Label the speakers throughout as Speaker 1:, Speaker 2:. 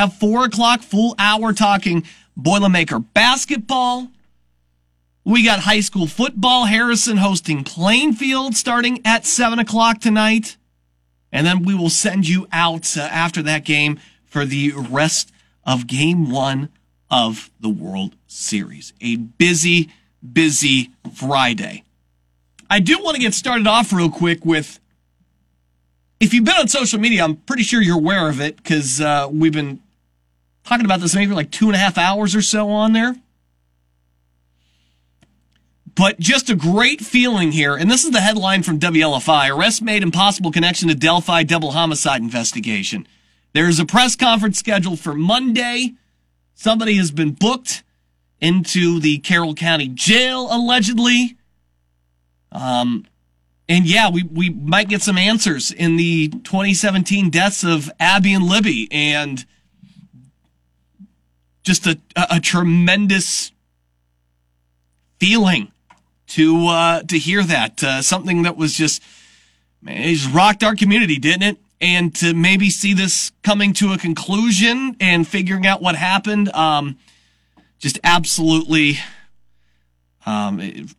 Speaker 1: At four o'clock, full hour talking Boilermaker basketball. We got high school football. Harrison hosting Plainfield starting at seven o'clock tonight. And then we will send you out uh, after that game for the rest of game one of the World Series. A busy, busy Friday. I do want to get started off real quick with if you've been on social media, I'm pretty sure you're aware of it because uh, we've been talking about this maybe like two and a half hours or so on there. But just a great feeling here. And this is the headline from WLFI Arrest made in possible connection to Delphi double homicide investigation. There's a press conference scheduled for Monday. Somebody has been booked into the Carroll County Jail, allegedly. Um, and yeah, we, we might get some answers in the 2017 deaths of Abby and Libby and just a, a, tremendous feeling to, uh, to hear that. Uh, something that was just, man, it just rocked our community, didn't it? And to maybe see this coming to a conclusion and figuring out what happened, um, just absolutely, um, it,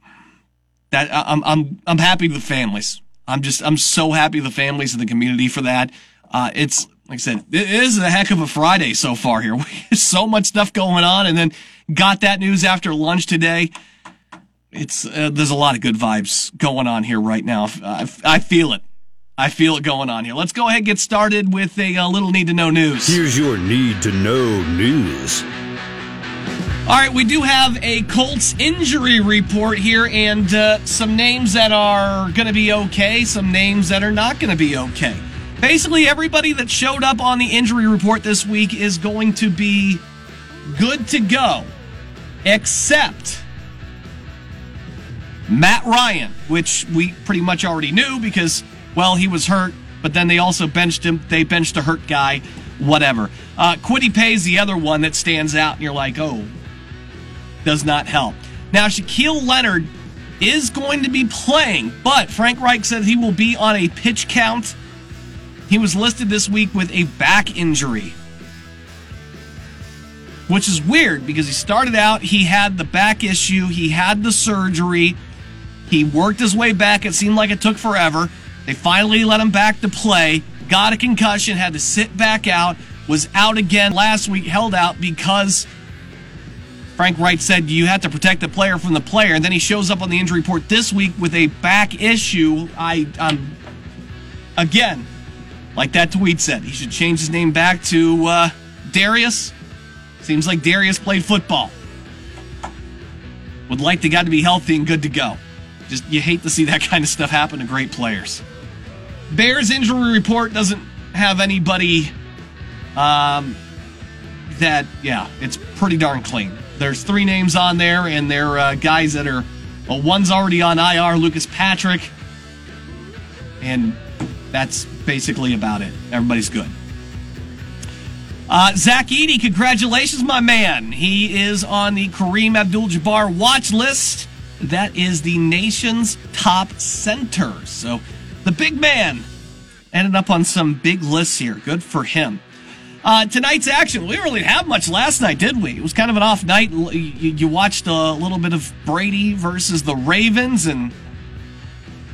Speaker 1: that I'm I'm I'm happy with the families. I'm just I'm so happy the families and the community for that. Uh, it's like I said, it is a heck of a Friday so far here. so much stuff going on, and then got that news after lunch today. It's uh, there's a lot of good vibes going on here right now. I, I feel it. I feel it going on here. Let's go ahead and get started with a, a little need to know news.
Speaker 2: Here's your need to know news.
Speaker 1: All right, we do have a Colts injury report here and uh, some names that are going to be okay, some names that are not going to be okay. Basically, everybody that showed up on the injury report this week is going to be good to go, except Matt Ryan, which we pretty much already knew because, well, he was hurt, but then they also benched him. They benched a hurt guy, whatever. Uh, Kwity Paye's the other one that stands out, and you're like, oh, does not help. Now, Shaquille Leonard is going to be playing, but Frank Reich said he will be on a pitch count. He was listed this week with a back injury, which is weird because he started out, he had the back issue, he had the surgery, he worked his way back. It seemed like it took forever. They finally let him back to play, got a concussion, had to sit back out, was out again last week, held out because Frank Reich said you have to protect the player from the player, and then he shows up on the injury report this week with a back issue. I, um, again, like that tweet said, he should change his name back to uh, Darius. Seems like Darius played football. Would like the guy to be healthy and good to go. Just you hate to see that kind of stuff happen to great players. Bears injury report doesn't have anybody um, that, yeah, it's pretty darn clean. There's three names on there, and they're uh, guys that are, well, one's already on IR, Lucas Patrick, and that's basically about it. Everybody's good. Uh, Zach Edey, congratulations, my man. He is on the Kareem Abdul Jabbar watch list. That is the nation's top center. So the big man ended up on some big lists here. Good for him. Uh, tonight's action, we didn't really have much last night, did we? It was kind of an off night. You, you watched a little bit of Brady versus the Ravens, and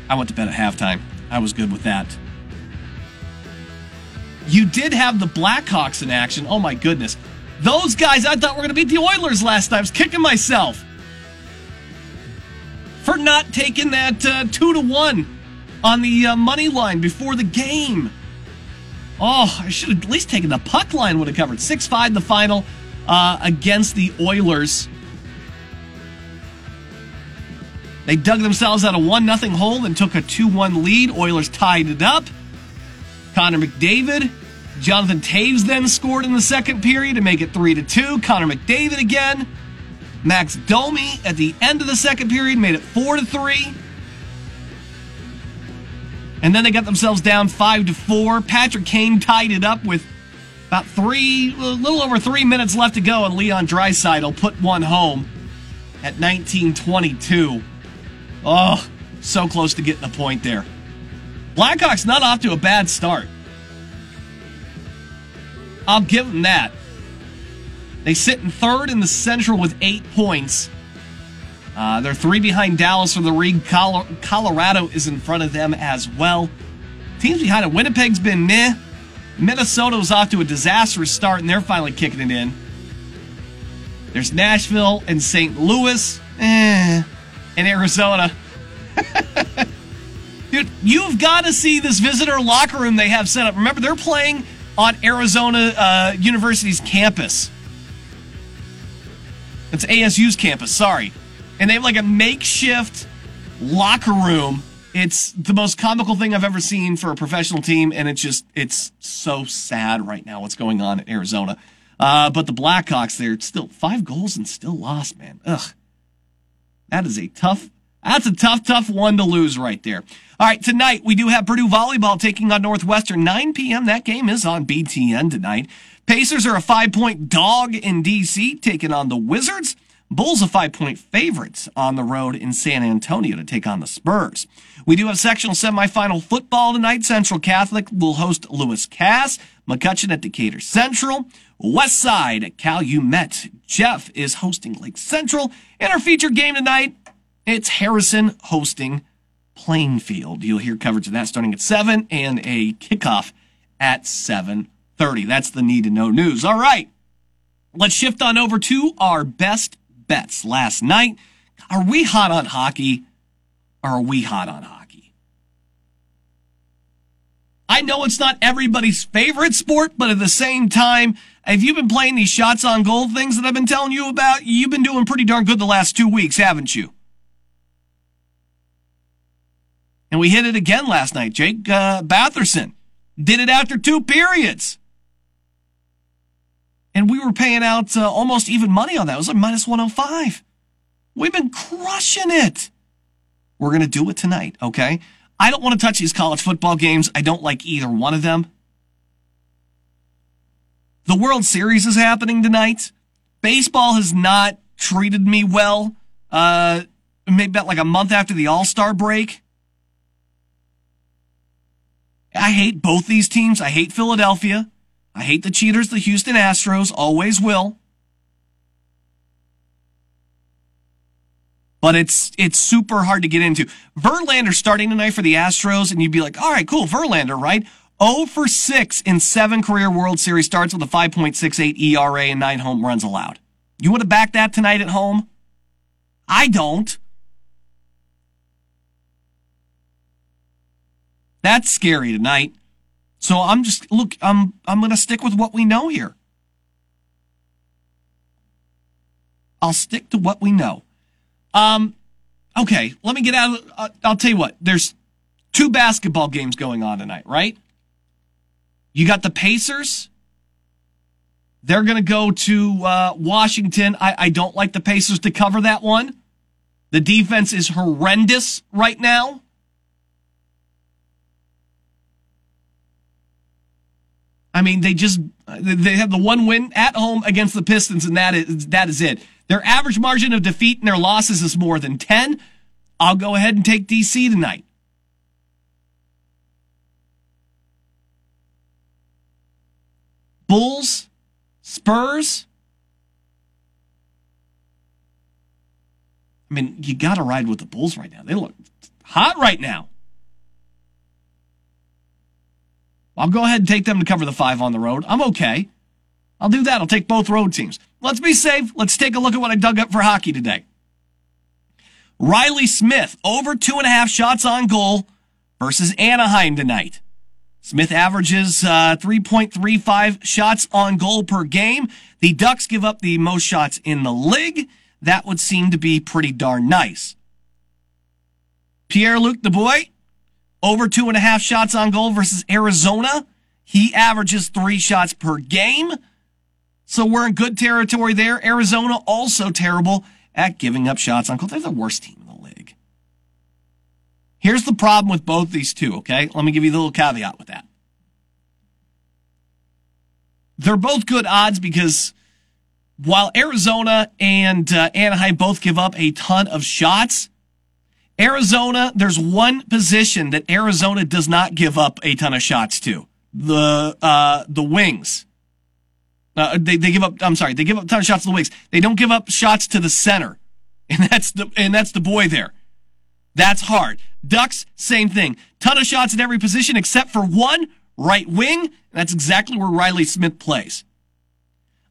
Speaker 1: I went to bed at halftime. I was good with that. You did have the Blackhawks in action. Oh my goodness. Those guys I thought were going to beat the Oilers last night. I was kicking myself for not taking that uh, 2 to 1 on the uh, money line before the game. Oh, I should have at least taken the puck line, would have covered. 6 5 the final uh, against the Oilers. They dug themselves out a 1 0 hole and took a 2 1 lead. Oilers tied it up. Connor McDavid. Jonathan Toews then scored in the second period to make it 3 to 2. Connor McDavid again. Max Domi at the end of the second period made it 4 to 3. And then they got themselves down 5 to 4. Patrick Kane tied it up with about three, a little over three minutes left to go, and Leon Draisaitl put one home at 1922. Oh, so close to getting a point there. Blackhawks not off to a bad start. I'll give them that. They sit in third in the Central with eight points. Uh, they're three behind Dallas for the league. Colorado is in front of them as well. Teams behind it. Winnipeg's been meh. Minnesota was off to a disastrous start, and they're finally kicking it in. There's Nashville and St. Louis, eh, and Arizona. Dude, you've got to see this visitor locker room they have set up. Remember, they're playing on Arizona uh, University's campus. It's ASU's campus, sorry. And they have like a makeshift locker room. It's the most comical thing I've ever seen for a professional team, and it's just, it's so sad right now what's going on in Arizona. Uh, but the Blackhawks, they're still five goals and still lost, man. Ugh. That is a tough, that's a tough, tough one to lose right there. All right, tonight we do have Purdue volleyball taking on Northwestern, 9 p.m. That game is on BTN tonight. Pacers are a five point dog in DC, taking on the Wizards. Bulls a five point favorites on the road in San Antonio to take on the Spurs. We do have sectional semifinal football tonight. Central Catholic will host Lewis Cass, McCutcheon at Decatur Central, West Side at Calumet. Jeff is hosting Lake Central. And our featured game tonight, it's Harrison hosting Plainfield. You'll hear coverage of that starting at 7 and a kickoff at 7.30. That's the need to know news. All right. Let's shift on over to our best bets last night. Are we hot on hockey? Or are we hot on hockey? I know it's not everybody's favorite sport, but at the same time, if you've been playing these shots on goal things that I've been telling you about, you've been doing pretty darn good the last two weeks, haven't you? And we hit it again last night. Drake uh, Batherson did it after two periods and we were paying out uh, almost even money on that. It was like minus 105. We've been crushing it. We're going to do it tonight, okay? I don't want to touch these college football games. I don't like either one of them. The World Series is happening tonight. Baseball has not treated me well. Uh, maybe about like a month after the All Star break. I hate both these teams. I hate Philadelphia. I hate the cheaters, the Houston Astros, always will. But it's it's super hard to get into. Verlander starting tonight for the Astros, and you'd be like, all right, cool, Verlander, right? 0 for 6 in seven career World Series starts with a 5.68 ERA and nine home runs allowed. You want to back that tonight at home? I don't. That's scary tonight. So I'm just look. I'm I'm to stick with what we know here. I'll stick to what we know. Um, okay. Let me get out. Of, uh, I'll tell you what. There's two basketball games going on tonight, right? You got the Pacers. They're going to go to uh, Washington. I, I don't like the Pacers to cover that one. The defense is horrendous right now. I mean, they just they have the one win at home against the Pistons, and that is that is it. Their average margin of defeat in their losses is more than ten. I'll go ahead and take DC tonight. Bulls, Spurs. I mean, you got to ride with the Bulls right now. They look hot right now. I'll go ahead and take them to cover the five on the road. I'm okay. I'll do that. I'll take both road teams. Let's be safe. Let's take a look at what I dug up for hockey today. Riley Smith, over two and a half shots on goal versus Anaheim tonight. Smith averages uh, 3.35 shots on goal per game. The Ducks give up the most shots in the league. That would seem to be pretty darn nice. Pierre Luc Dubois, over two and a half shots on goal versus Arizona. He averages three shots per game. So we're in good territory there. Arizona also terrible at giving up shots on goal. They're the worst team in the league. Here's the problem with both these two, okay? Let me give you the little caveat with that. They're both good odds because while Arizona and uh, Anaheim both give up a ton of shots, Arizona, there's one position that Arizona does not give up a ton of shots to. The, uh, the wings. Uh, they, they give up, I'm sorry, they give up a ton of shots to the wings. They don't give up shots to the center. And that's the, and that's the boy there. That's hard. Ducks, same thing. Ton of shots at every position except for one, right wing. That's exactly where Riley Smith plays.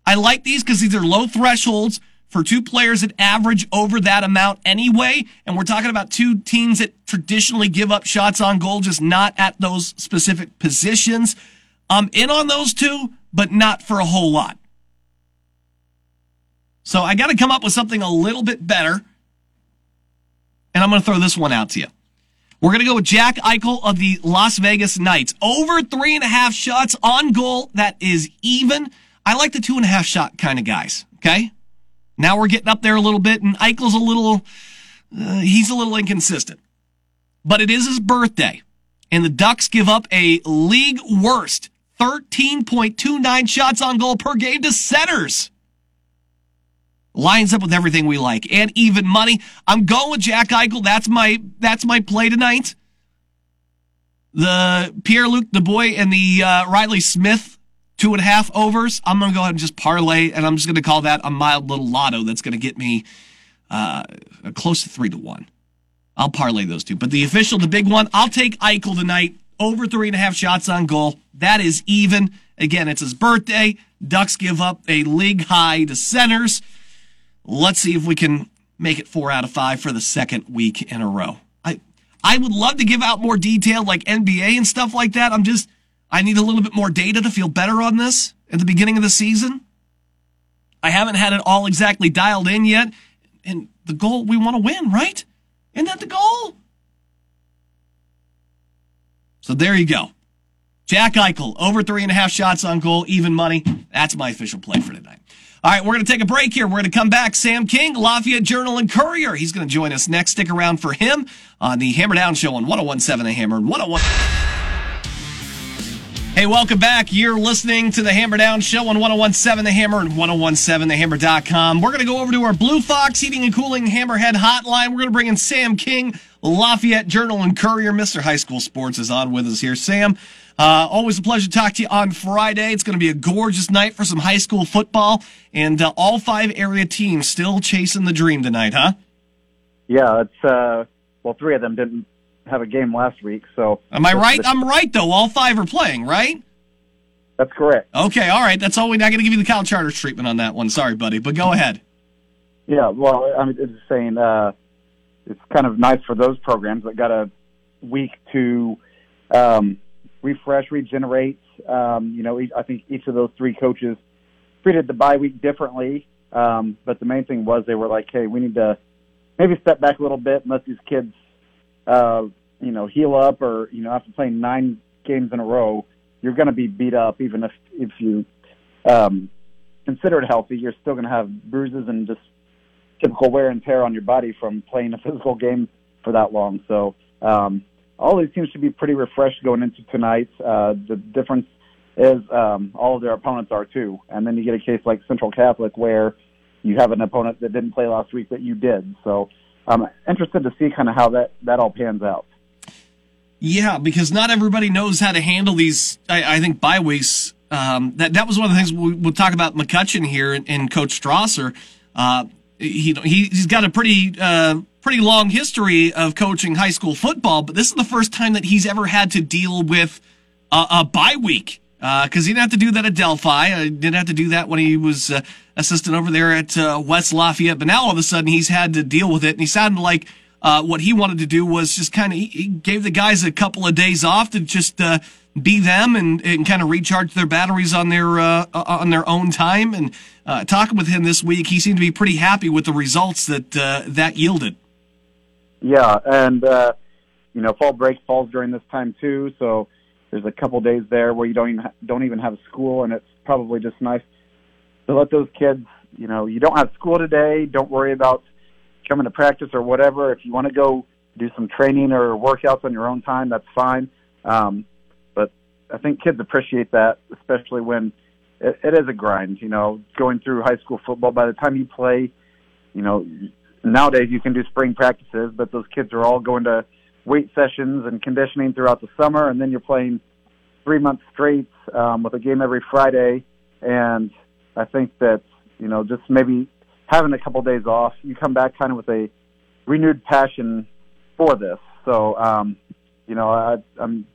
Speaker 1: I like these because these are low thresholds for two players that average over that amount anyway. And we're talking about two teams that traditionally give up shots on goal, just not at those specific positions. I'm in on those two, but not for a whole lot. So I got to come up with something a little bit better. And I'm going to throw this one out to you. We're going to go with Jack Eichel of the Las Vegas Knights. Over three and a half shots on goal. That is even. I like the two and a half shot kind of guys. Okay. Now we're getting up there a little bit and Eichel's a little, uh, he's a little inconsistent, but it is his birthday and the Ducks give up a league worst 13.29 shots on goal per game to centers lines up with everything we like and even money. I'm going with Jack Eichel. That's my that's my play tonight. The Pierre Luc Dubois and the uh, Riley Smith two and a half overs. I'm going to go ahead and just parlay, and I'm just going to call that a mild little lotto that's going to get me uh, close to three to one. I'll parlay those two. But the official, the big one, I'll take Eichel tonight. Over three and a half shots on goal. That is even. Again, it's his birthday. Ducks give up a league high to centers. Let's see if we can make it four out of five for the second week in a row. I I would love to give out more detail like NBA and stuff like that. I'm just I need a little bit more data to feel better on this at the beginning of the season. I haven't had it all exactly dialed in yet. And the goal we want to win, right? Isn't that the goal? So there you go. Jack Eichel, over three and a half shots on goal, even money. That's my official play for tonight. All right, we're going to take a break here. We're going to come back. Sam King, Lafayette Journal and Courier. He's going to join us next. Stick around for him on the Hammer Down Show on 1017 The Hammer and 101. Hey, welcome back. You're listening to the Hammer Down Show on 1017 The Hammer and 1017TheHammer.com. We're going to go over to our Blue Fox Heating and Cooling Hammerhead Hotline. We're going to bring in Sam King, Lafayette Journal and Courier. Mr. High School Sports is on with us here. Sam, uh, always a pleasure to talk to you on Friday. It's going to be a gorgeous night for some high school football, and uh, all five area teams still chasing the dream tonight, huh?
Speaker 3: Yeah, it's uh, well, three of them didn't have a game last week, so.
Speaker 1: Am I right? I'm right though. All five are playing, right?
Speaker 3: That's correct.
Speaker 1: Okay, all right. That's all We're not going to give you the Cal Charters treatment on that one. Sorry, buddy, but go ahead.
Speaker 3: Yeah, well, I'm just saying uh, it's kind of nice for those programs that got a week to um, refresh, regenerate. Um, you know, I think each of those three coaches treated the bye week differently. Um, but the main thing was they were like, hey, we need to maybe step back a little bit and let these kids, uh, you know, heal up or, you know, after playing nine games in a row, you're going to be beat up even if, if you, um, consider it healthy. You're still going to have bruises and just typical wear and tear on your body from playing a physical game for that long. So, um, all these teams should be pretty refreshed going into tonight. Uh, the difference is um, all of their opponents are too, and then you get a case like Central Catholic where you have an opponent that didn't play last week that you did. So I'm interested to see kind of how that that all pans out.
Speaker 1: Yeah, because not everybody knows how to handle these. I, I think bye weeks. Um, that that was one of the things we, will talk about McCutcheon here and, and Coach Strasser. Uh, he, he has got a pretty uh, pretty long history of coaching high school football, but this is the first time that he's ever had to deal with a, a bye week because uh, he didn't have to do that at Delphi. Uh, didn't have to do that when he was uh, assistant over there at uh, West Lafayette. But now all of a sudden he's had to deal with it, and he sounded like uh, what he wanted to do was just kind of he, he, gave the guys a couple of days off to just uh, be them and, and kind of recharge their batteries on their on their own time. And talking with him this week, he seemed to be pretty happy with the results that that yielded.
Speaker 3: Yeah, and you know, fall break falls during this time too, so there's a couple days there where you don't even ha- don't even have school, and it's probably just nice to let those kids. You know, you don't have school today. Don't worry about coming to practice or whatever. If you want to go do some training or workouts on your own time, that's fine. Um, but I think kids appreciate that, especially when it, it is a grind. You know, going through high school football. By the time you play, you know, nowadays you can do spring practices, but those kids are all going to weight sessions and conditioning throughout the summer, and then you're playing three months straight um, with a game every Friday. And I think that you know, just maybe having a couple days off, you come back kind of with a renewed passion for this. So, um, you know, I I'm,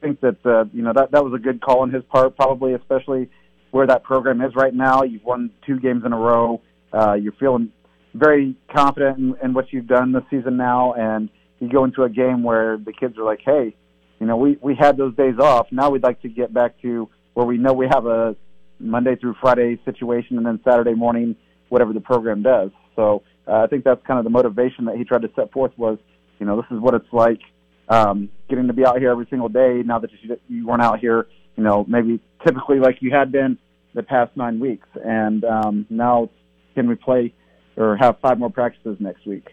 Speaker 3: think that uh, you know that that was a good call on his part, probably especially where that program is right now. You've won two games in a row. Uh, you're feeling very confident in, in what you've done this season now, and you go into a game where the kids are like, "Hey, you know, we we had those days off. Now we'd like to get back to where we know we have a Monday through Friday situation, and then Saturday morning, whatever the program does." So uh, I think that's kind of the motivation that he tried to set forth was, you know, this is what it's like um, getting to be out here every single day. Now that you, you weren't out here, you know, maybe typically like you had been the past nine weeks, and um, now can we play or have five more practices next week?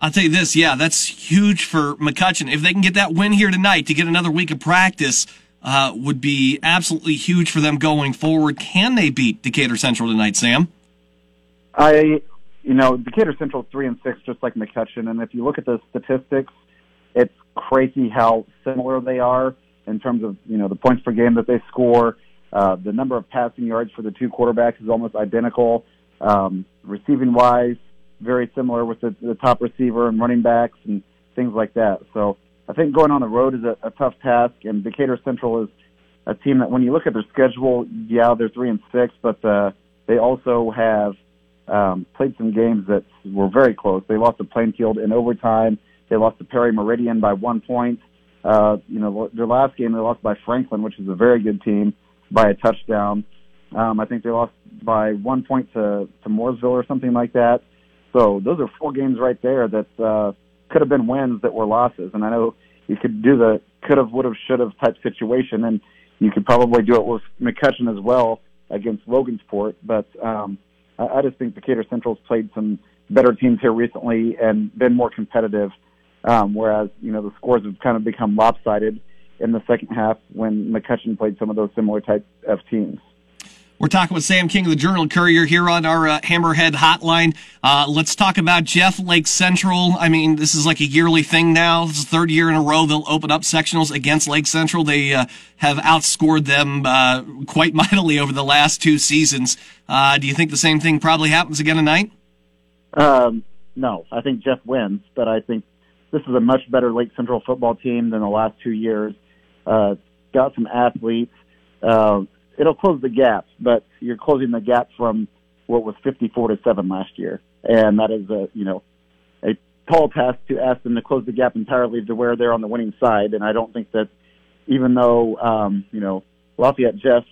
Speaker 1: I'll tell you this, yeah, that's huge for McCutcheon. If they can get that win here tonight to get another week of practice, uh, would be absolutely huge for them going forward. Can they beat Decatur Central tonight, Sam?
Speaker 3: I, you know, Decatur Central three and six, just like McCutcheon, and if you look at the statistics, it's crazy how similar they are in terms of you know the points per game that they score. Uh, the number of passing yards for the two quarterbacks is almost identical. Um, receiving wise, very similar with the, the top receiver and running backs and things like that. So I think going on the road is a, a tough task, and Decatur Central is a team that when you look at their schedule, yeah, they're three and six, but uh, they also have um, played some games that were very close. They lost to Plainfield in overtime. They lost to Perry Meridian by one point. Uh, you know, their last game they lost by Franklin, which is a very good team, by a touchdown. Um, I think they lost by one point to to Mooresville or something like that. So those are four games right there that uh, could have been wins that were losses. And I know you could do the could have, would have, should have type situation, and you could probably do it with McCutcheon as well against Logansport. But um, I, I just think Decatur Central's played some better teams here recently and been more competitive. Um, whereas you know the scores have kind of become lopsided in the second half when McCutcheon played some of those similar type of teams.
Speaker 1: We're talking with Sam King of the Journal Courier here on our uh, Hammerhead hotline. Uh, let's talk about Jeff Lake Central. I mean, this is like a yearly thing now. This is the third year in a row they'll open up sectionals against Lake Central. They uh, have outscored them uh, quite mightily over the last two seasons. Uh, do you think the same thing probably happens again tonight?
Speaker 3: Um, no, I think Jeff wins, but I think this is a much better Lake Central football team than the last two years. Uh, got some athletes. Uh, it'll close the gap, but you're closing the gap from what was 54 to 7 last year. And that is a, you know, a tall task to ask them to close the gap entirely to where they're on the winning side. And I don't think that even though, um, you know, Lafayette Jeff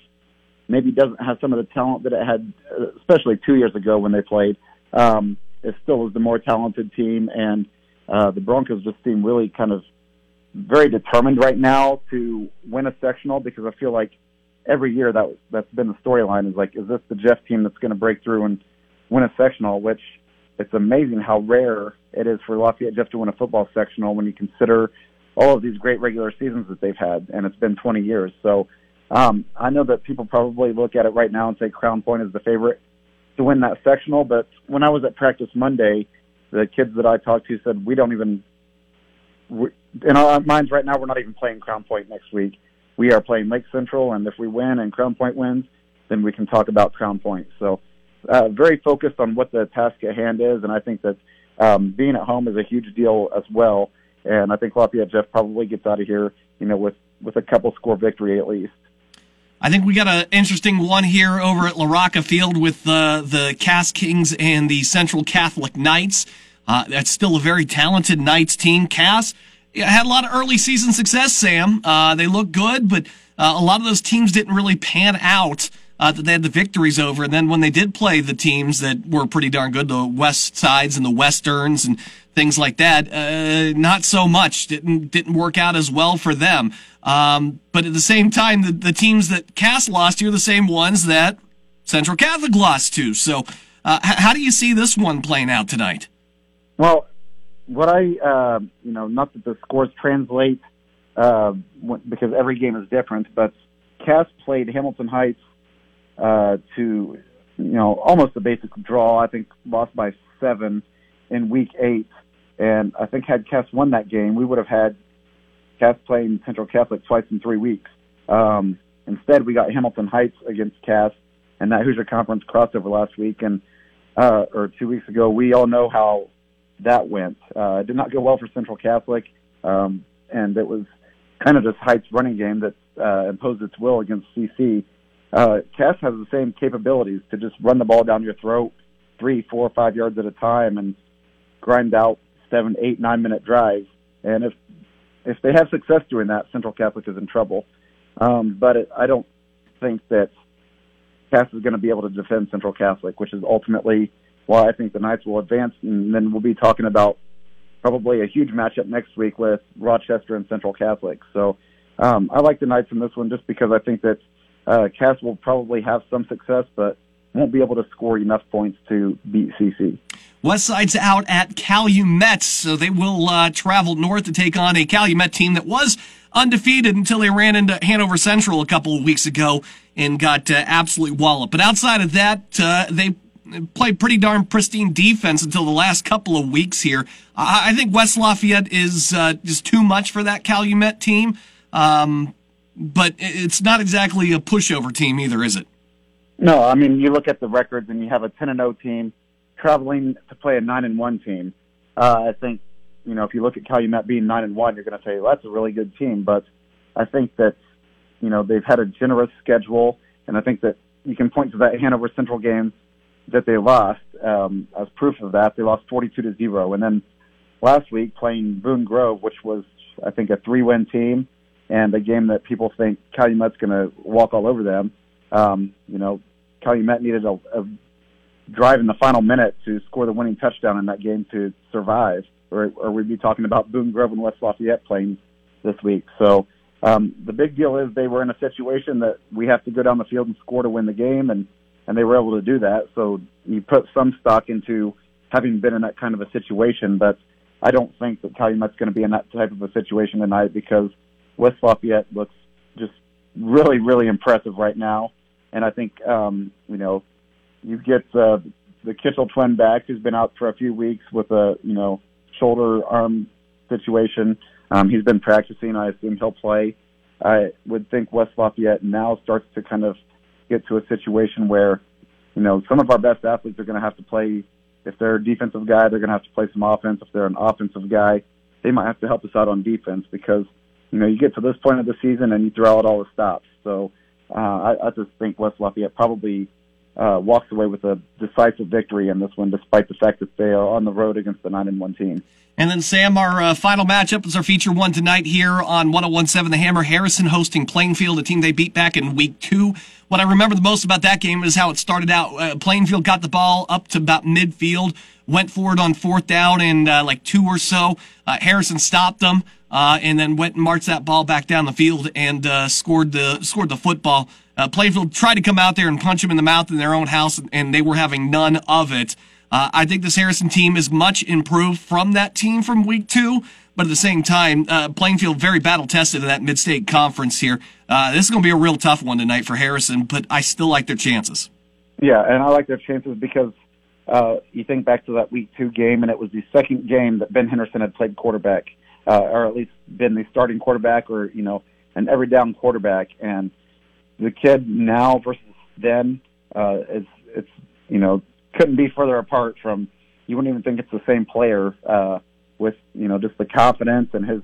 Speaker 3: maybe doesn't have some of the talent that it had, especially two years ago when they played, um, it still is the more talented team. And uh, the Broncos just seem really kind of very determined right now to win a sectional because I feel like every year that that's been the storyline is like, is this the Jeff team that's going to break through and win a sectional? Which it's amazing how rare it is for Lafayette Jeff to win a football sectional when you consider all of these great regular seasons that they've had, and it's been 20 years. So um, I know that people probably look at it right now and say Crown Point is the favorite to win that sectional, but when I was at practice Monday, the kids that I talked to said we don't even. We, in our minds right now, we're not even playing Crown Point next week we are playing Lake Central, and if we win and Crown Point wins, then we can talk about Crown Point. So, uh, very focused on what the task at hand is, and I think that um, being at home is a huge deal as well. And I think Lafayette Jeff probably gets out of here, you know, with with a couple score victory at least.
Speaker 1: I think we got an interesting one here over at LaRocca Field with uh, the Cass Kings and the Central Catholic Knights. Uh, that's still a very talented Knights team. Cass yeah, had a lot of early season success, Sam. Uh, they look good, but uh, a lot of those teams didn't really pan out uh, that they had the victories over. And then when they did play the teams that were pretty darn good, the West Sides and the Westerns and things like that, uh, not so much. Didn't didn't work out as well for them. Um, but at the same time, the, the teams that Cass lost to are the same ones that Central Catholic lost to. So, uh, h- how do you see this one playing out tonight?
Speaker 3: Well, what I, uh, you know, not that the scores translate uh, because every game is different, but Cass played Hamilton Heights uh, to, you know, almost a basic draw. I think lost by seven in week eight. And I think had Cass won that game, we would have had Cass playing Central Catholic twice in three weeks. Um, instead, we got Hamilton Heights against Cass and that Hoosier Conference crossover last week and uh, or two weeks ago. We all know how that went. Uh, it did not go well for Central Catholic, um, and it was kind of this Heights running game that uh, imposed its will against CC. Uh, Cass has the same capabilities to just run the ball down your throat three, four, five yards at a time and grind out seven, eight, nine minute drives. And if if they have success doing that, Central Catholic is in trouble. Um, but it, I don't think that Cass is going to be able to defend Central Catholic, which is ultimately why I think the Knights will advance. And then we'll be talking about probably a huge matchup next week with Rochester and Central Catholic. So um, I like the Knights in this one just because I think that uh, Cass will probably have some success, but won't be able to score enough points to beat CC.
Speaker 1: Westside's out at Calumet, so they will uh, travel north to take on a Calumet team that was undefeated until they ran into Hanover Central a couple of weeks ago and got uh, absolutely walloped. But outside of that, uh, they played pretty darn pristine defense until the last couple of weeks here. I, I think West Lafayette is uh, just too much for that Calumet team, um, but it's not exactly a pushover team either, is it?
Speaker 3: No, I mean you look at the records and you have a ten and zero team traveling to play a nine and one team. Uh, I think you know if you look at Calumet being nine and one, you're going to say well, that's a really good team. But I think that you know they've had a generous schedule, and I think that you can point to that Hanover Central game that they lost um, as proof of that. They lost 42 to zero, and then last week playing Boone Grove, which was I think a three-win team, and a game that people think Calumet's going to walk all over them. Um, you know, Calumet needed a, a drive in the final minute to score the winning touchdown in that game to survive, or, or we'd be talking about Boone Grove and West Lafayette playing this week. So um, the big deal is they were in a situation that we have to go down the field and score to win the game, and and they were able to do that. So you put some stock into having been in that kind of a situation, but I don't think that Calumet's going to be in that type of a situation tonight because West Lafayette looks just really, really impressive right now. And I think, um, you know, you get uh, the Kitchell twin back who's been out for a few weeks with a, you know, shoulder arm situation. Um, he's been practicing. I assume he'll play. I would think West Lafayette now starts to kind of get to a situation where, you know, some of our best athletes are going to have to play. If they're a defensive guy, they're going to have to play some offense. If they're an offensive guy, they might have to help us out on defense because, you know, you get to this point of the season and you throw out all the stops. So uh, I, I just think West Lafayette probably uh, walks away with a decisive victory in this one, despite the fact that they are on the road against the nine and one team.
Speaker 1: And then, Sam, our uh, final matchup is our feature one tonight here on 1017 The Hammer. Harrison hosting Plainfield, a team they beat back in week two. What I remember the most about that game is how it started out. Uh, Plainfield got the ball up to about midfield, went for it on fourth down and uh, like two or so. Uh, Harrison stopped them, uh, and then went and marched that ball back down the field and scored the scored the football. Plainfield tried to come out there and punch him in the mouth in their own house, and they were having none of it. Uh, I think this Harrison team is much improved from that team from week two, but at the same time, uh, Plainfield very battle tested in that mid state conference here. Uh, this is going to be a real tough one tonight for Harrison, but I still like their chances.
Speaker 3: Yeah, and I like their chances because uh, you think back to that week two game, and it was the second game that Ben Henderson had played quarterback, uh, or at least been the starting quarterback, or you know, an every down quarterback. And the kid now versus then uh, is it's you know couldn't be further apart from. You wouldn't even think it's the same player uh, with you know just the confidence and his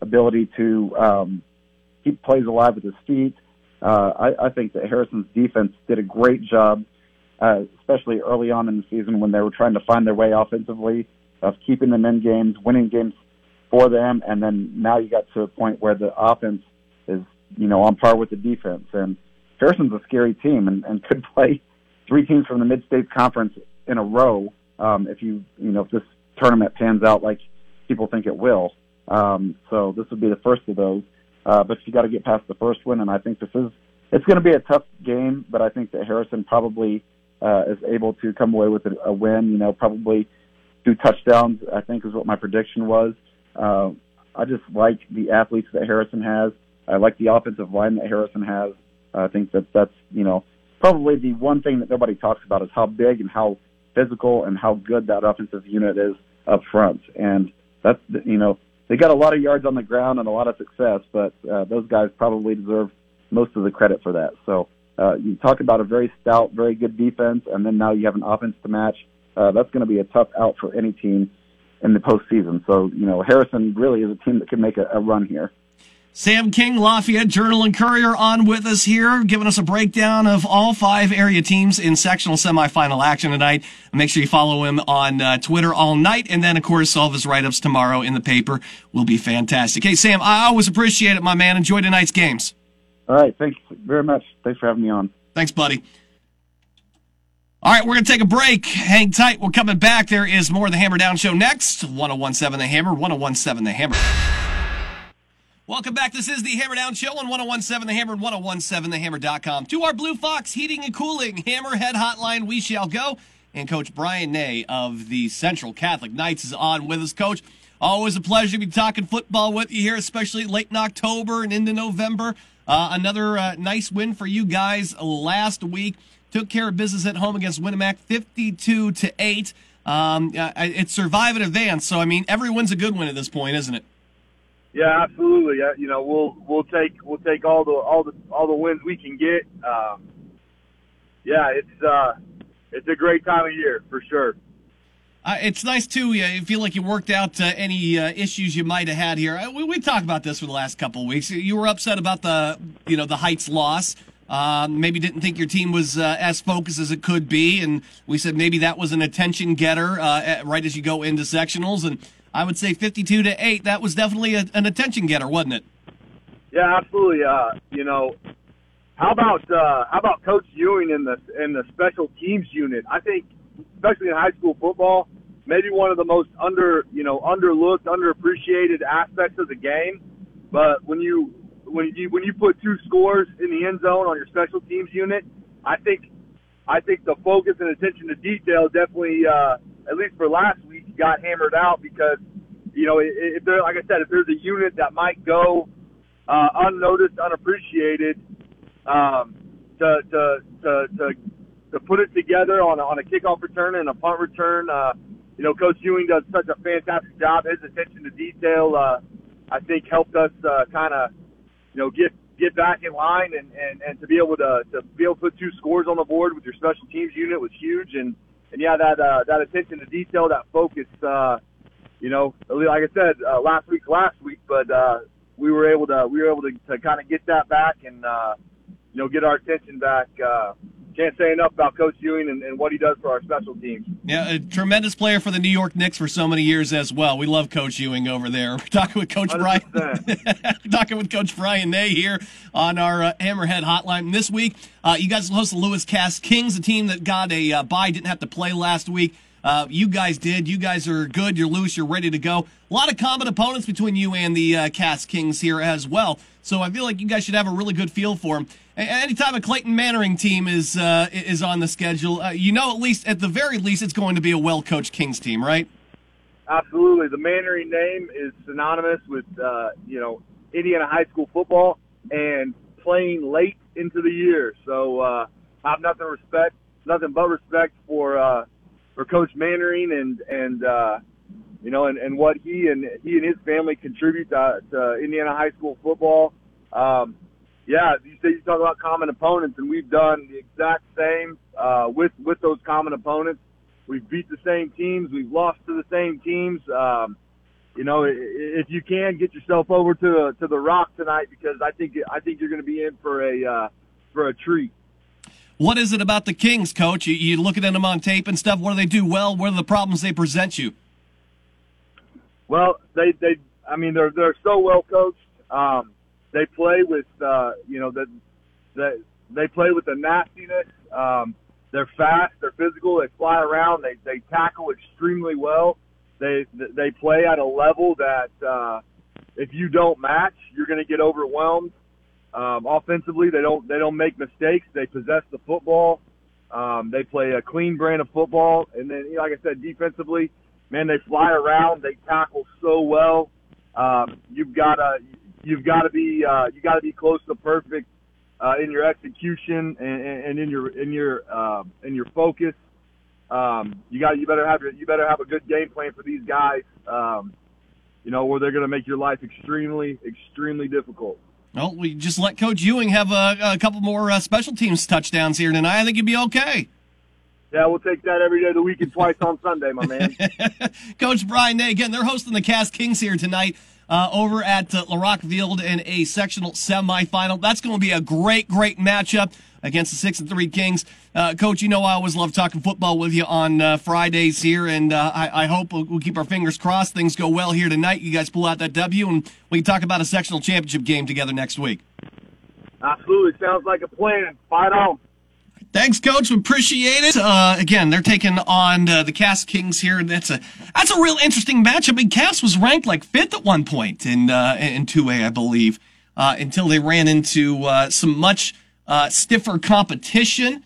Speaker 3: ability to um, keep plays alive with his feet. Uh, I, I think that Harrison's defense did a great job, uh, especially early on in the season when they were trying to find their way offensively, of keeping them in games, winning games for them. And then now you got to a point where the offense you know, on par with the defense. And Harrison's a scary team and, and could play three teams from the Mid States Conference in a row um, if you, you know, if this tournament pans out like people think it will. Um, so this would be the first of those. Uh, but you got to get past the first one, and I think this is it's going to be a tough game. But I think that Harrison probably uh, is able to come away with a, a win. You know, probably two touchdowns. I think is what my prediction was. Uh, I just like the athletes that Harrison has. I like the offensive line that Harrison has. I think that that's you know probably the one thing that nobody talks about is how big and how physical and how good that offensive unit is up front. And that's you know they got a lot of yards on the ground and a lot of success, but uh, those guys probably deserve most of the credit for that. So uh, you talk about a very stout, very good defense, and then now you have an offense to match. Uh, that's going to be a tough out for any team in the postseason. So you know Harrison really is a team that can make a, a run here.
Speaker 1: Sam King, Lafayette Journal and Courier on with us here, giving us a breakdown of all five area teams in sectional semifinal action tonight. Make sure you follow him on uh, Twitter all night. And then, of course, all of his write-ups tomorrow in the paper will be fantastic. Hey, Sam, I always appreciate it, my man. Enjoy tonight's games.
Speaker 3: All right. Thanks very much. Thanks for having me on.
Speaker 1: Thanks, buddy. All right, we're going to take a break. Hang tight. We're coming back. There is more of the Hammer Down Show next. 1017 The Hammer, 1017 The Hammer. Welcome back. This is the Hammer Down Show on 1017 The Hammer and 1017TheHammer.com. To our Blue Fox Heating and Cooling Hammerhead Hotline, we shall go. And Coach Brian Nay of the Central Catholic Knights is on with us, Coach. Always a pleasure to be talking football with you here, especially late in October and into November. Uh, another uh, nice win for you guys last week. Took care of business at home against Winamac, 52 to 8. Um, uh, it's survive advance. So, I mean, every win's a good win at this point, isn't it?
Speaker 4: Yeah, absolutely. You know, we'll we'll take we'll take all the all the all the wins we can get. Um, yeah, it's uh, it's a great time of year for sure.
Speaker 1: Uh, it's nice too. You feel like you worked out uh, any uh, issues you might have had here. Uh, we, we talked about this for the last couple of weeks. You were upset about the you know the Heights loss. Um, maybe didn't think your team was uh, as focused as it could be, and we said maybe that was an attention getter uh, right as you go into sectionals and I would say 52 to 8. That was definitely a, an attention getter, wasn't it?
Speaker 4: Yeah, absolutely. Uh, you know, how about uh, how about Coach Ewing in the in the special teams unit? I think, especially in high school football, maybe one of the most under you know underlooked, underappreciated aspects of the game. But when you when you when you put two scores in the end zone on your special teams unit, I think I think the focus and attention to detail definitely, uh, at least for last week, got hammered out because, you know, if there, like I said, if there's a unit that might go uh, unnoticed, unappreciated, um, to, to, to, to, to put it together on a, on a kickoff return and a punt return, uh, you know, Coach Ewing does such a fantastic job. His attention to detail, uh, I think, helped us uh, kind of, you know, get get back in line and, and, and to be able to, to be able to put two scores on the board with your special teams unit was huge. And, and yeah, that, uh, that attention to detail, that focus, uh, you know, like I said, uh, last week, last week, but, uh, we were able to, we were able to, to kind of get that back and, uh, you know, get our attention back, uh, can't say enough about Coach Ewing and, and, what he does for our special teams.
Speaker 1: Yeah, a tremendous player for the New York Knicks for so many years as well. We love Coach Ewing over there. We're talking with Coach 100%. Brian. talking with Coach Brian Nay here on our uh, Hammerhead Hotline. this week, uh, you guys host the Lewis Cass Kings, a team that got a uh, bye, didn't have to play last week. Uh, you guys did. You guys are good. You're loose. You're ready to go. A lot of common opponents between you and the uh, Cass Kings here as well. So I feel like you guys should have a really good feel for them. Anytime a Clayton Mannering team is uh, is on the schedule, uh, you know at least at the very least it's going to be a well coached Kings team, right?
Speaker 4: Absolutely. The Mannering name is synonymous with uh, you know Indiana high school football and playing late into the year. So uh, I have nothing respect, nothing but respect for uh, for Coach Mannering and and uh, you know and, and what he and he and his family contribute to, to Indiana high school football. Um, yeah, you say you talk about common opponents, and we've done the exact same uh, with with those common opponents. We've beat the same teams. We've lost to the same teams. Um, you know, if you can get yourself over to to the Rock tonight, because I think I think you're going to be in for a uh, for a treat.
Speaker 1: What is it about the Kings, Coach? You, you looking at them on tape and stuff. What do they do well? What are the problems they present you?
Speaker 4: Well, they they I mean, they're they're so well coached. Um, they play with uh, you know the the they play with the nastiness. Um, they're fast. They're physical. They fly around. They they tackle extremely well. They they play at a level that uh, if you don't match, you're going to get overwhelmed. Um, offensively, they don't they don't make mistakes. They possess the football. Um, they play a clean brand of football, and then, like I said, defensively, man, they fly around. They tackle so well. Um, you've got to you've got to be uh, you got to be close to perfect uh, in your execution and, and in your in your uh, in your focus. Um, you got you better have your, you better have a good game plan for these guys. Um, you know where they're going to make your life extremely extremely difficult.
Speaker 1: Well, we just let Coach Ewing have a, a couple more uh, special teams touchdowns here tonight. I think you'd be okay.
Speaker 4: Yeah, we'll take that every day of the week and twice on Sunday, my man.
Speaker 1: Coach Brian Nay, again, they're hosting the Cass Kings here tonight uh, over at uh, LaRock Field in a sectional semifinal. That's going to be a great, great matchup against the six and three Kings. Uh, Coach, you know I always love talking football with you on uh, Fridays here, and uh, I, I, hope we'll, we'll, keep our fingers crossed. Things go well here tonight. You guys pull out that W, and we can talk about a sectional championship game together next week.
Speaker 4: Absolutely, sounds like a plan. Fight on.
Speaker 1: Thanks, Coach. We appreciate it. Uh, again, they're taking on uh, the Cass Kings here. And that's a that's a real interesting matchup. I mean, Cass was ranked like fifth at one point in uh, in two A, I believe, uh, until they ran into uh, some much uh, stiffer competition.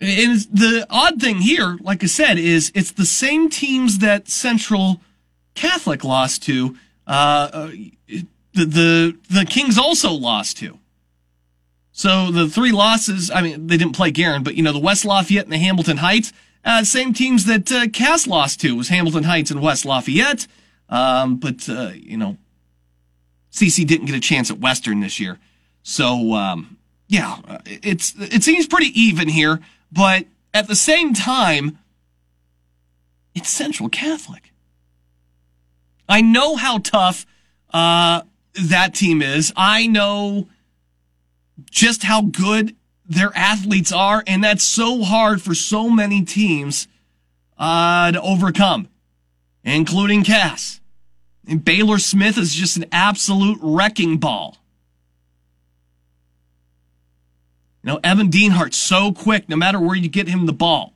Speaker 1: And the odd thing here, like I said, is it's the same teams that Central Catholic lost to. the the the Kings also lost to. So the three losses, I mean, they didn't play Guerin, but you know, the West Lafayette and the Hamilton Heights, uh, same teams that uh, Cass lost to was Hamilton Heights and West Lafayette. Um, but uh, you know, CC didn't get a chance at Western this year. So um, yeah, it's it seems pretty even here, but at the same time, it's Central Catholic. I know how tough uh, that team is. I know just how good their athletes are, and that's so hard for so many teams uh, to overcome, including Cass. And Baylor Smith is just an absolute wrecking ball. You know, Evan Deanhart so quick, no matter where you get him the ball.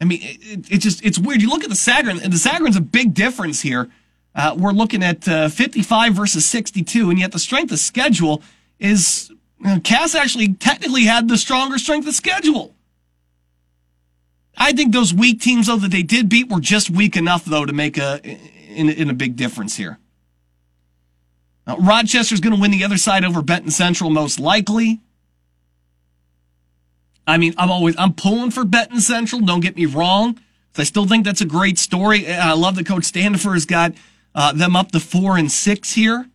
Speaker 1: I mean, it, it just, it's weird. You look at the Sagarin, and the Sagarin's a big difference here uh, we're looking at uh, 55 versus 62, and yet the strength of schedule is Cass actually technically had the stronger strength of schedule. I think those weak teams, though, that they did beat were just weak enough, though, to make a in, in a big difference here. Rochester's going to win the other side over Benton Central, most likely. I mean, I'm always I'm pulling for Benton Central. Don't get me wrong. I still think that's a great story. I love that Coach Standifer has got uh, them up to four and six here.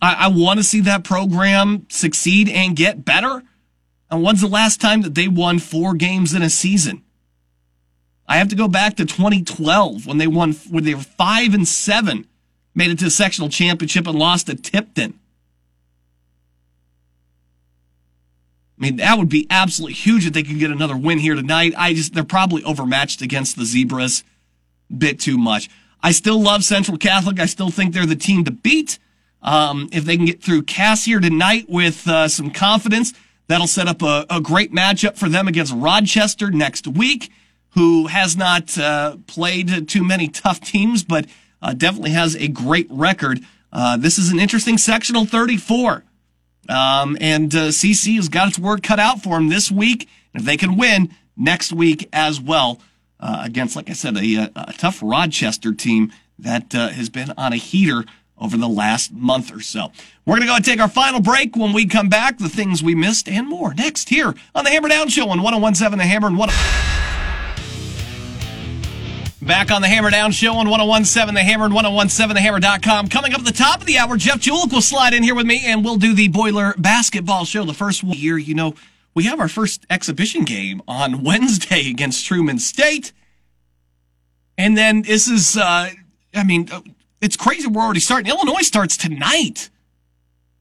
Speaker 1: I, I want to see that program succeed and get better. And when's the last time that they won four games in a season? I have to go back to 2012 when they won, when they were five and seven, made it to the sectional championship and lost to Tipton. I mean, that would be absolutely huge if they could get another win here tonight. I just, they're probably overmatched against the Zebras bit too much. I still love Central Catholic. I still think they're the team to beat. Um, if they can get through Cass here tonight with uh, some confidence, that'll set up a, a, great matchup for them against Rochester next week, who has not uh, played too many tough teams, but uh, definitely has a great record. Uh, this is an interesting sectional 34. Um, and CC uh, has got its work cut out for them this week. If they can win next week as well, uh, against, like I said, a, a, tough Rochester team that uh, has been on a heater over the last month or so. We're going to go and take our final break. When we come back, the things we missed and more next here on the Hammer Down Show on 1017 The Hammer and 1. Back on the Hammer Down Show on 1017 The Hammer and 1017TheHammer.com. Coming up at the top of the hour, Jeff Julik will slide in here with me and we'll do the Boiler Basketball Show. The first one here, you know, we have our first exhibition game on Wednesday against Truman State. And then this is, uh, I mean, uh, it's crazy. We're already starting. Illinois starts tonight.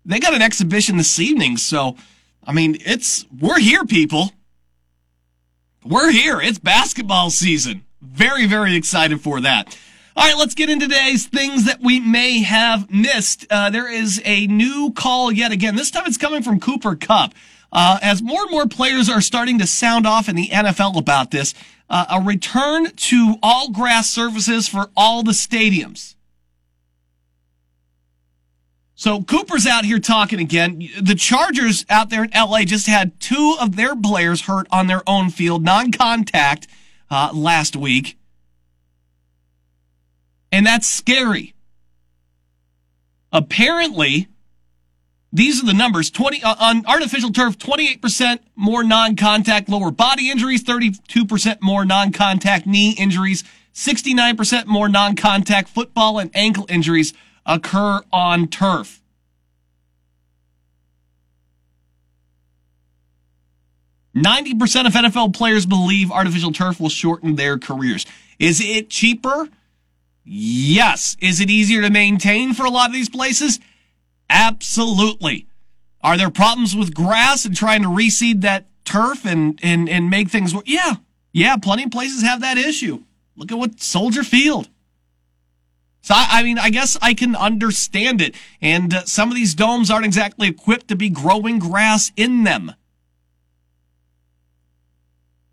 Speaker 1: They got an exhibition this evening. So, I mean, it's, we're here, people. we're here. It's basketball season. Very, very excited for that. All right, let's get into today's things that we may have missed. Uh, there is a new call yet again. This time it's coming from Cooper Kupp. Uh, as more and more players are starting to sound off in the NFL about this, uh, a return to all grass surfaces for all the stadiums. So Cooper's out here talking again. The Chargers out there in LA just had two of their players hurt on their own field, non-contact, uh, last week. And that's scary. Apparently, these are the numbers 20 uh, on artificial turf 28% more non-contact lower body injuries 32% more non-contact knee injuries 69% more non-contact football and ankle injuries occur on turf Ninety percent of NFL players believe artificial turf will shorten their careers. Is it cheaper? Yes. Is it easier to maintain for a lot of these places? Absolutely. Are there problems with grass and trying to reseed that turf and, and, and make things work? Yeah. Yeah, plenty of places have that issue. Look at what Soldier Field. So, I, I mean, I guess I can understand it. And uh, some of these domes aren't exactly equipped to be growing grass in them.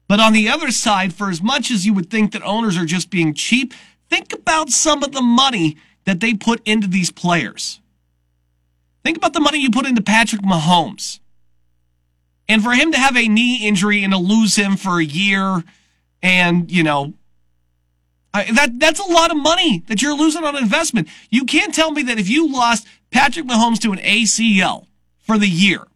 Speaker 1: But on the other side, for as much as you would think that owners are just being cheap, think about some of the money that they put into these players. Think about the money you put into Patrick Mahomes. And for him to have a knee injury and to lose him for a year and, you know, that that's a lot of money that you're losing on investment. You can't tell me that if you lost Patrick Mahomes to an ACL for the year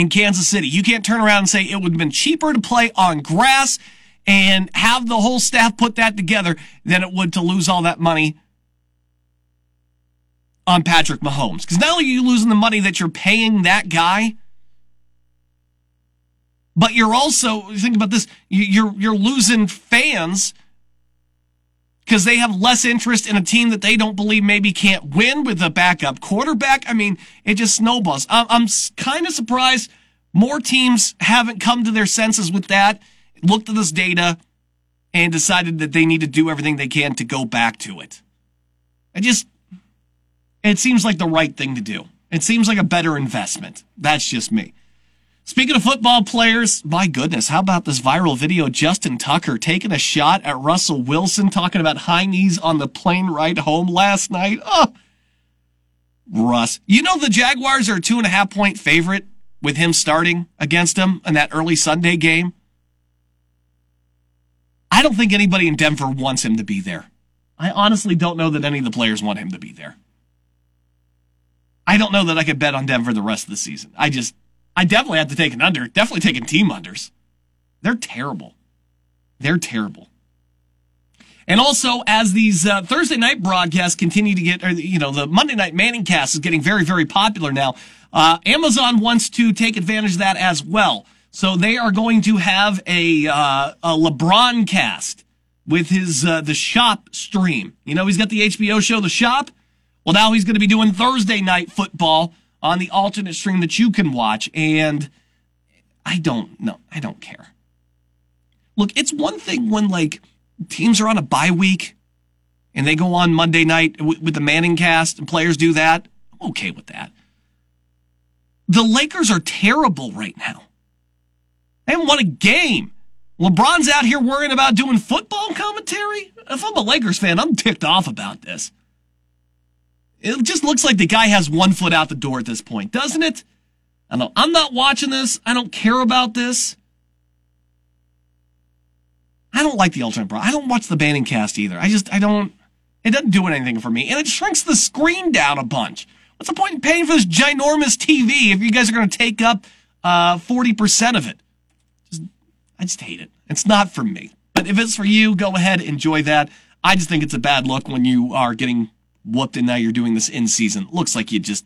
Speaker 1: in Kansas City, you can't turn around and say it would have been cheaper to play on grass and have the whole staff put that together than it would to lose all that money on Patrick Mahomes. Because not only are you losing the money that you're paying that guy, but you're also think about this. You're you're losing fans because they have less interest in a team that they don't believe maybe can't win with a backup quarterback. I mean, it just snowballs. I'm, I'm kind of surprised more teams haven't come to their senses with that, looked at this data, and decided that they need to do everything they can to go back to it. I just it seems like the right thing to do. It seems like a better investment. That's just me. Speaking of football players, my goodness, how about this viral video? Justin Tucker taking a shot at Russell Wilson, talking about high knees on the plane ride home last night. Oh, Russ. You know, the Jaguars are a two and a half point favorite with him starting against them in that early Sunday game. I don't think anybody in Denver wants him to be there. I honestly don't know that any of the players want him to be there. I don't know that I could bet on Denver the rest of the season. I just, I definitely have to take an under. Definitely taking team unders. They're terrible. They're terrible. And also, as these uh, Thursday night broadcasts continue to get, or, you know, the Monday night Manning cast is getting very, very popular now. Uh, Amazon wants to take advantage of that as well. So they are going to have a, uh, a LeBron cast with his, uh, the shop stream. You know, he's got the HBO show, The Shop. Well, now he's going to be doing Thursday night football on the alternate stream that you can watch. And I don't know. I don't care. Look, it's one thing when like teams are on a bye week and they go on Monday night with the Manning cast and players do that. I'm okay with that. The Lakers are terrible right now. They haven't won a game. LeBron's out here worrying about doing football commentary. If I'm a Lakers fan, I'm ticked off about this. It just looks like the guy has one foot out the door at this point, doesn't it? I know. I'm not watching this. I don't care about this. I don't like the alternate bro. I don't watch the Manning cast either. I just, I don't, it doesn't do anything for me. And it shrinks the screen down a bunch. What's the point in paying for this ginormous TV if you guys are going to take up uh, 40% of it? Just, I just hate it. It's not for me. But if it's for you, go ahead, enjoy that. I just think it's a bad look when you are getting whooped and now you're doing this in season. Looks like you just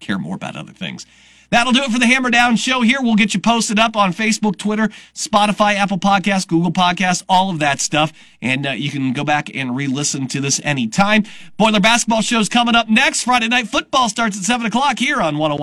Speaker 1: care more about other things. That'll do it for the Hammer Down Show here. We'll get you posted up on Facebook, Twitter, Spotify, Apple Podcasts, Google Podcasts, all of that stuff. And uh, you can go back and re-listen to this anytime. Boiler Basketball Show's coming up next. Friday Night Football starts at 7 o'clock here on 101.